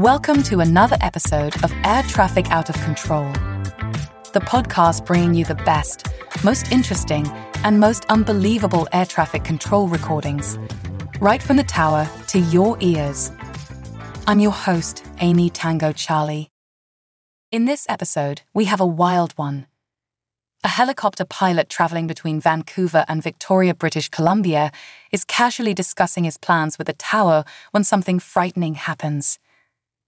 Welcome to another episode of Air Traffic Out of Control, the podcast bringing you the best, most interesting, and most unbelievable air traffic control recordings, right from the tower to your ears. I'm your host, Amy Tango Charlie. In this episode, we have a wild one. A helicopter pilot traveling between Vancouver and Victoria, British Columbia, is casually discussing his plans with the tower when something frightening happens.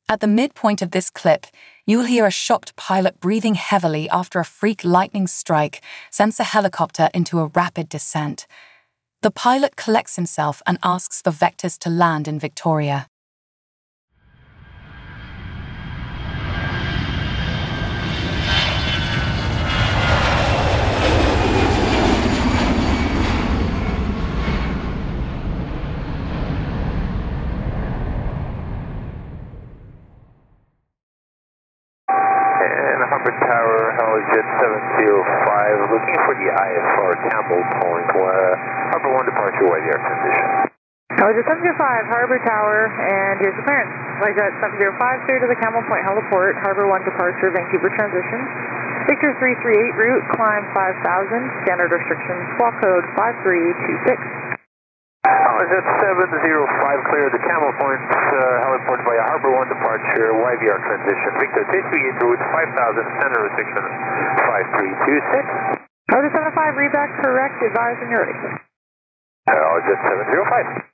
At the midpoint of this clip, you'll hear a shocked pilot breathing heavily after a freak lightning strike sends the helicopter into a rapid descent. The pilot collects himself and asks the Vectors to land in Victoria. The IFR Campbell Point, uh, Harbor 1 departure, wide air transition. Helijet 705, Harbor Tower, and here's the clearance. Helijet 705, clear to the Campbell Point Heliport, Harbor 1 departure, Vancouver transition. Victor 338 route, climb 5000, standard restrictions, squawk code 5326. Helijet 705, clear the Campbell Point uh, Heliport via Harbor 1 departure, YVR transition. Victor 338 route, 5000, standard restriction, 5326. Helijet 75, read back correct, advise when you're ready. Helijet 705.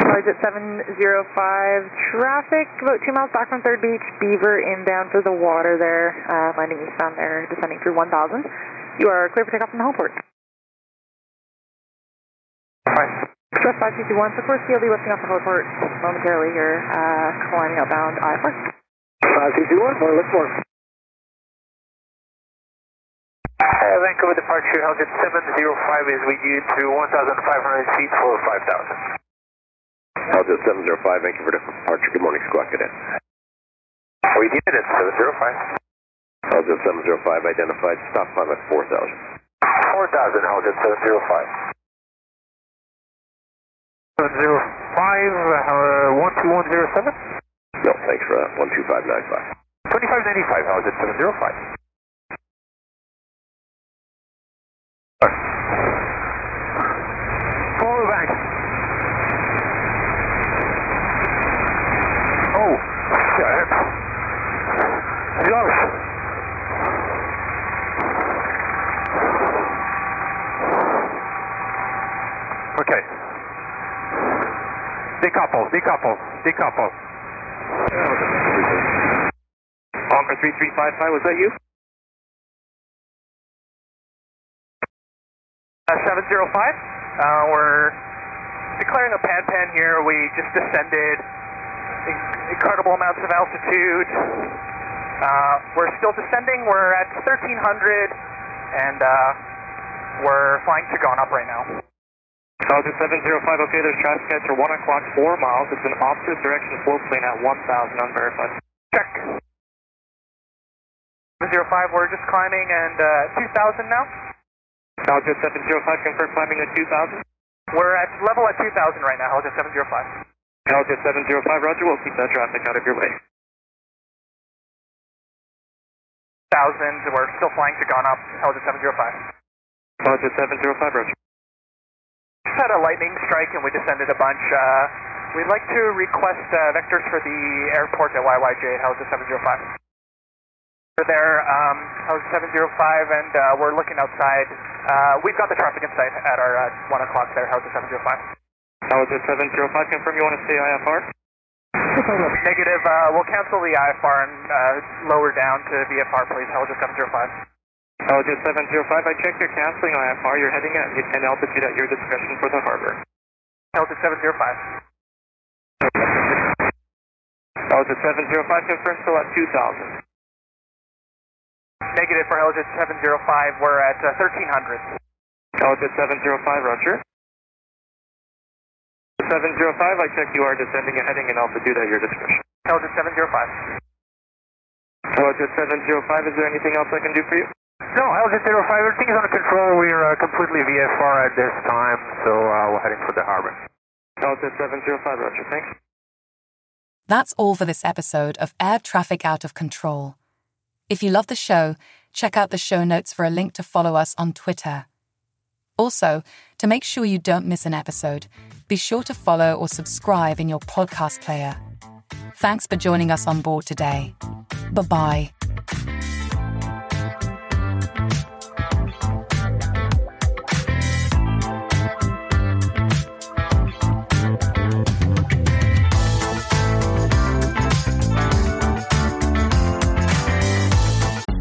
Helijet 705, traffic about 2 miles back from Third Beach, Beaver inbound for the water there, uh, landing eastbound there, descending through 1000. You are clear for takeoff from the home port. Express 5221, so of course you'll be lifting off the heliport momentarily here, uh, climbing outbound IFR. 5221, more lift more. Uh, Vancouver departure, Helijet 705 is with you to 1,500 feet for 5,000. Helijet 705, Vancouver departure. Good morning, squawk cadet. We did it, 705. Helijet 705 identified. Stop climb at 4,000. 4,000, Helijet 705. 705, uh, 12107? No, thanks uh, for that. 12595. 2595, Helijet 705. Follow back. Oh, shit. Yes. Okay. Decouple, decouple, decouple. Honker 3355, was that you? Uh, 705. Uh, we're declaring a pad pan here. We just descended in- incredible amounts of altitude. Uh, we're still descending. We're at 1300 and uh, we're flying to going up right now. Helijet 705, okay, there's traffic at your 1 o'clock, 4 miles. It's an opposite direction float plane at 1,000 unverified. Check. 705, we're just climbing and uh, 2000 now. Helijet 705, confirm climbing at 2,000. We're at level at 2000 right now, Helijet 705. Helijet 705, roger, we'll keep that traffic out of your way. 1000, we're still flying to gone up, Helijet 705. Helijet 705, roger. Just had a lightning strike and we descended a bunch. Uh, we'd like to request uh, vectors for the airport at YYJ Helijet 705. We're there, um, Helijet 705, and uh, we're looking outside. Uh, we've got the traffic in sight at our uh, 1 o'clock there, Helijet 705. Helijet 705, confirm you want to stay IFR? Negative. Uh, we'll cancel the IFR and uh, lower down to VFR, please. Helijet 705. Helijet 705, I checked your canceling IFR. You're heading at an altitude at your discretion for the harbor. Helijet 705. Helijet 705, confirm still at 2,000. Negative for Helijet 705. We're at uh, 1300. Helijet 705, roger. 705, I check you are descending and heading in altitude at your discretion. Helijet 705. Helijet 705, is there anything else I can do for you? No, Helijet 05, everything is under control. We are uh, completely VFR at this time, so uh, we're heading for the harbor. Helijet 705, roger, thanks. That's all for this episode of Air Traffic Out of Control. If you love the show, check out the show notes for a link to follow us on Twitter. Also, to make sure you don't miss an episode, be sure to follow or subscribe in your podcast player. Thanks for joining us on board today. Bye bye.